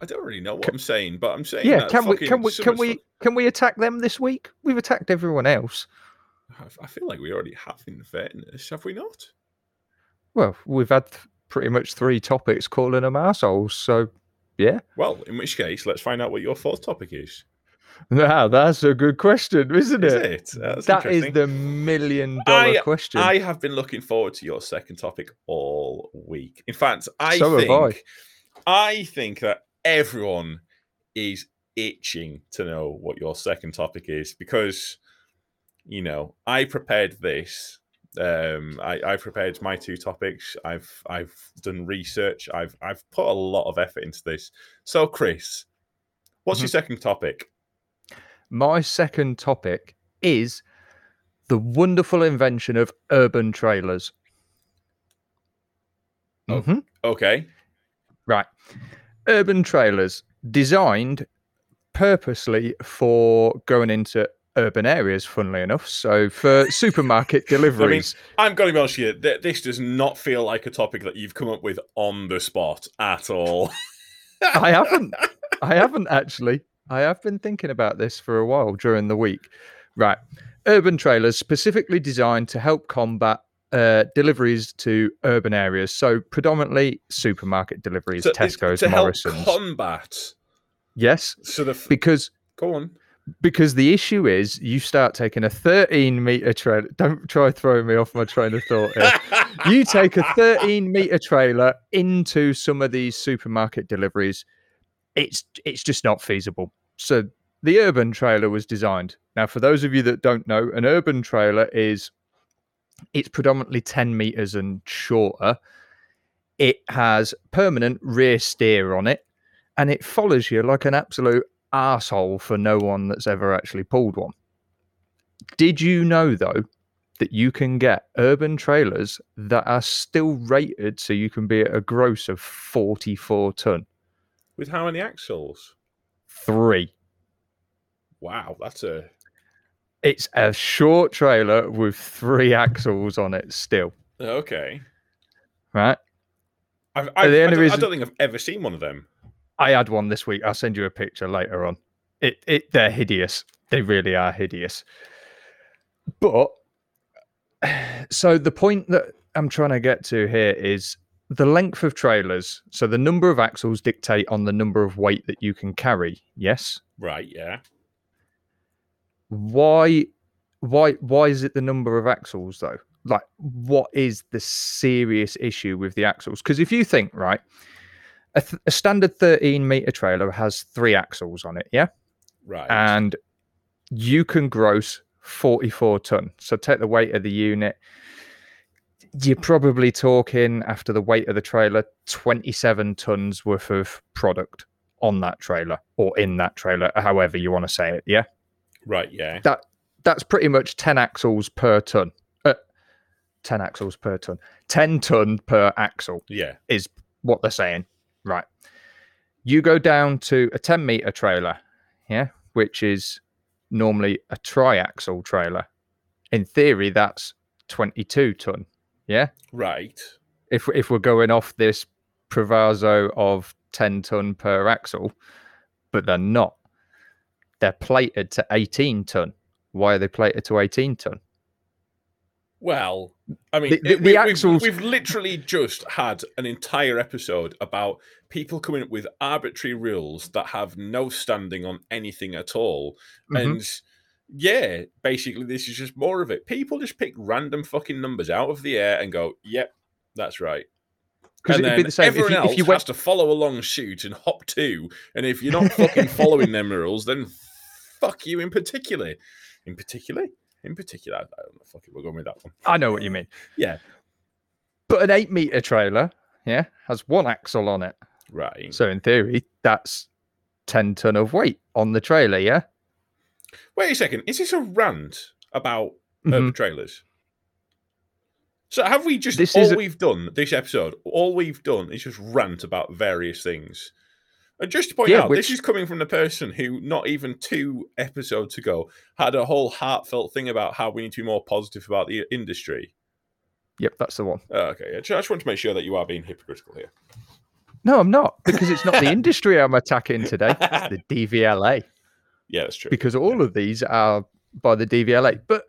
I don't really know what I'm saying, but I'm saying Yeah, that can we can we can we can we attack them this week? We've attacked everyone else. I feel like we already have in fairness, have we not? Well, we've had pretty much three topics calling them assholes. So yeah. Well, in which case, let's find out what your fourth topic is. Now that's a good question, isn't Is it? it? That's That is the million dollar question. I have been looking forward to your second topic all week. In fact, I So have I. think I think that everyone is itching to know what your second topic is because you know I prepared this. Um, I, I prepared my two topics. I've I've done research. I've I've put a lot of effort into this. So, Chris, what's Mm-hmm. your second topic? My second topic is the wonderful invention of urban trailers. Oh. Mhm. Okay, Right. Urban trailers designed purposely for going into urban areas, funnily enough. So for supermarket deliveries. I'm going to be honest with you. This does not feel like a topic that you've come up with on the spot at all. I haven't. I haven't actually. I have been thinking about this for a while during the week. Right. Urban trailers specifically designed to help combat uh, deliveries to urban areas. So predominantly supermarket deliveries, So Tesco's, to help combat. yes, So the f- because go on. because the issue is you start taking a 13 meter trailer. Don't try throwing me off my train of thought. Here. you take a 13 meter trailer into some of these supermarket deliveries it's it's just not feasible so the urban trailer was designed now for those of you that don't know an urban trailer is it's predominantly 10 meters and shorter it has permanent rear steer on it and it follows you like an absolute asshole for no one that's ever actually pulled one did you know though that you can get urban trailers that are still rated so you can be at a gross of 44 ton. With how many axles? Three. Wow, that's a It's a short trailer with three axles on it still, okay. right? I've, I, the I, don't, I don't think I've ever seen one of them. I had one this week. I'll send you a picture later on. It, it they're hideous. They really are hideous. But so the point that I'm trying to get to here is the length of trailers. So the number of axles dictate on the number of weight that you can carry. Yes. Right? Yeah. Why why why is it the number of axles though? Like what is the serious issue with the axles? Because if you think, right, a, th- a standard 13 meter trailer has three axles on it, yeah? Right. and you can gross 44 ton. So take the weight of the unit. You're probably talking after the weight of the trailer, 27 tons worth of product on that trailer or in that trailer, however you want to say it. Yeah. right. Yeah. That that's pretty much 10 axles per ton. Uh, 10 axles per ton. 10 ton per axle Yeah. is what they're saying. Right. You go down to a 10 meter trailer, yeah, which is normally a triaxle trailer. In theory, that's 22 ton. Yeah. Right. If, if we're going off this proviso of 10 ton per axle, but they're not. They're plated to 18 ton. Why are they plated to 18 ton? Well, I mean, The- the- the we, axles- We've, we've literally just had an entire episode about people coming up with arbitrary rules that have no standing on anything at all. Mhm. And yeah, basically, this is just more of it. People just pick random fucking numbers out of the air and go, "Yep, that's right." Because it'd be the same if everyone you, else if you has went to follow along, shoot, and hop too. And if you're not fucking following them rules, then fuck you in particular. In particular, in particular, I I don't know. Fuck it, we're going with that one. I know what you mean. Yeah. But an eight meter trailer, yeah, has one axle on it. Right. So in theory, that's 10 ton of weight on the trailer, yeah? Wait a second. Is this a rant about Mhm. urban trailers? So have we just This all a- we've done this episode? All we've done is just rant about various things. And just to point Yeah, out, which- this is coming from the person who, not even two episodes ago, had a whole heartfelt thing about how we need to be more positive about the industry. Yep, that's the one. Oh, okay, I just want to make sure that you are being hypocritical here. No, I'm not, because it's not the industry I'm attacking today, it's the DVLA. Yeah, that's true. because all of these are by the DVLA. But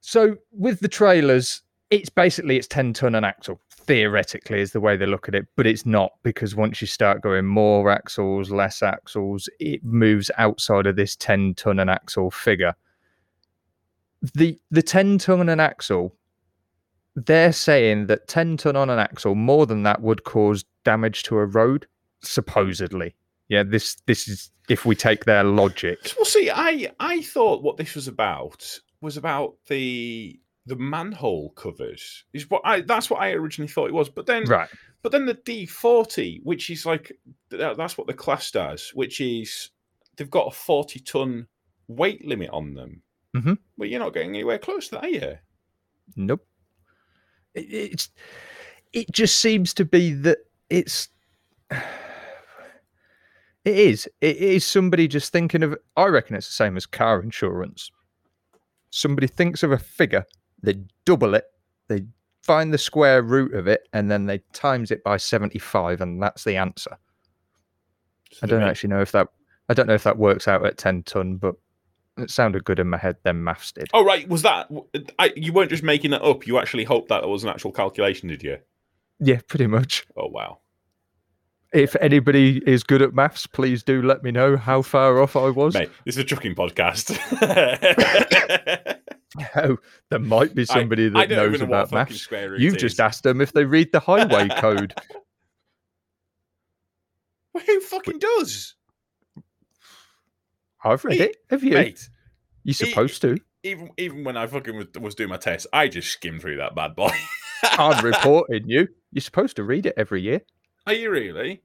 so with the trailers, it's basically it's 10 ton an axle. Theoretically, is the way they look at it, but it's not because once you start going more axles, less axles, it moves outside of this 10 ton an axle figure. The the 10 ton an axle, they're saying that 10 ton on an axle, more than that would cause damage to a road, supposedly. Yeah, this this is if we take their logic. Well, see, I I thought what this was about was about the the manhole covers. Is what I that's what I originally thought it was. But then, Right. but then the D forty, which is like that's what the class does, which is they've got a forty ton weight limit on them. Mhm. Well, you're not getting anywhere close to that, are you? Nope. It, it's it just seems to be that it's it is it is somebody just thinking of I reckon it's the same as car insurance. Somebody thinks of a figure, they double it, they find the square root of it, and then they times it by seventy five, and that's the answer. So I don't actually know if that I don't know if that works out at ten ton, but it sounded good in my head. Then maths did. Oh right, was that? I, you weren't just making that up. You actually hoped that was an actual calculation, did you? Yeah, pretty much. Oh wow. If anybody is good at maths, please do let me know how far off I was. Mate, this is a trucking podcast. Oh, there might be somebody I that don't knows know about maths. You've is. just asked them if they read the highway code. Well, Who fucking does? I've read Mate, it. Have you? Mate, You're supposed to. even even when I fucking was, was doing my test, I just skimmed through that bad boy. I'm reporting you. You're supposed to read it every year. Are you really?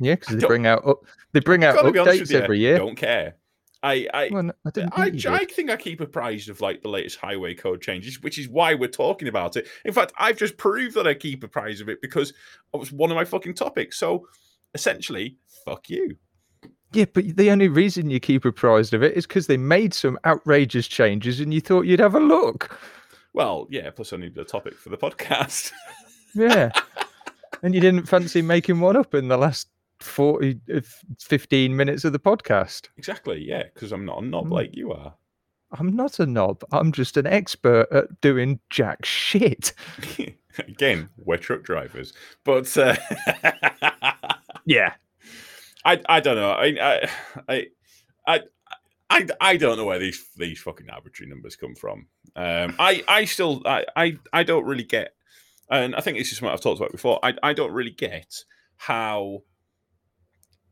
Yeah, because they bring out up, they bring out Gotta be honest with updates every year. Don't care. I I Well, no, I I, think you I think I keep apprised of like the latest highway code changes, which is why we're talking about it. In fact, I've just proved that I keep apprised of it because it was one of my fucking topics. So essentially, fuck you. Yeah, but the only reason you keep apprised of it is because they made some outrageous changes, and you thought you'd have a look. Well, yeah. Plus, I need a topic for the podcast. Yeah. And you didn't fancy making one up in the last 40, uh, 15 minutes of the podcast. exactly. Yeah, because I'm not a knob Hmm. like you are. I'm not a knob. I'm just an expert at doing jack shit. Again, we're truck drivers, but uh, Yeah. I I don't know. I I I I. I, I don't know where these these fucking arbitrary numbers come from. Um, I I still I, I I don't really get, and I think this is something I've talked about before. I I don't really get how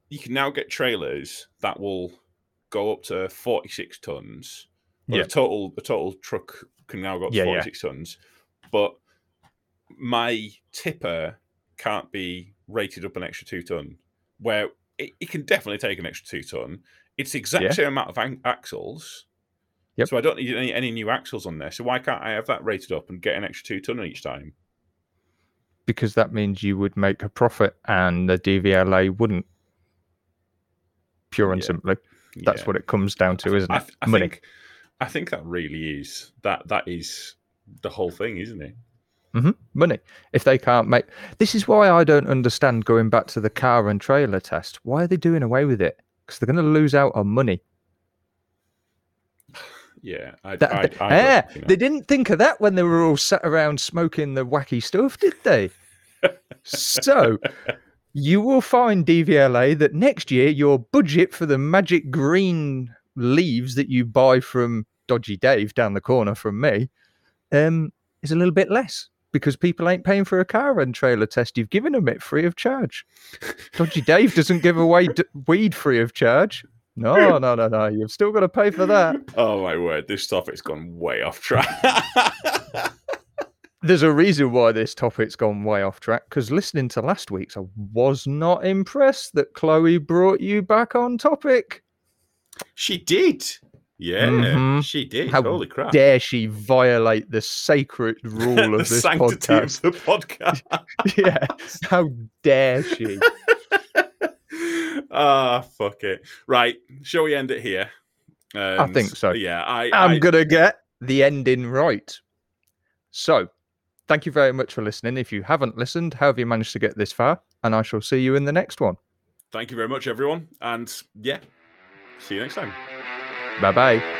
you can now get trailers that will go up to forty six tons. Or Yeah. The total the total truck can now go up to Yeah, yeah. forty six tons, but my tipper can't be rated up an extra two ton. Where it, it can definitely take an extra two ton. It's the exact Yeah. same amount of an- axles. Yep. So I don't need any, any new axles on there. So why can't I have that rated up and get an extra two ton each time? Because that means you would make a profit and the DVLA wouldn't. Pure and Yeah. simply. That's Yeah. what it comes down to, isn't it? I, th- I Money. think. I think that really is that. That is the whole thing, isn't it? hmm Money. If they can't make. This is why I don't understand going back to the car and trailer test. Why are they doing away with it? Because they're going to lose out on money. Yeah. I, That, I, I ah, don't, you know. They didn't think of that when they were all sat around smoking the wacky stuff, did they? so you will find DVLA that next year your budget for the magic green leaves that you buy from Dodgy Dave down the corner from me um, is a little bit less because people ain't paying for a car and trailer test. You've given them it free of charge. Dodgy Dave doesn't give away d- weed free of charge. No, no, no, no. You've still got to pay for that. Oh my word! This topic's gone way off track. there's a reason why this topic's gone way off track because listening to last week's, I was not impressed that Chloe brought you back on topic. She did. Yeah, Mhm. she did. How Holy crap. Dare she violate the sacred rule the of this sanctity podcast? of the podcast. yeah, how dare she? Ah, fuck it. Right, shall we end it here? And, I think so. Yeah, I. I'm I- gonna get the ending right. So, thank you very much for listening. If you haven't listened, how have you managed to get this far? And I shall see you in the next one. Thank you very much, everyone, and yeah, see you next time. Bye bye.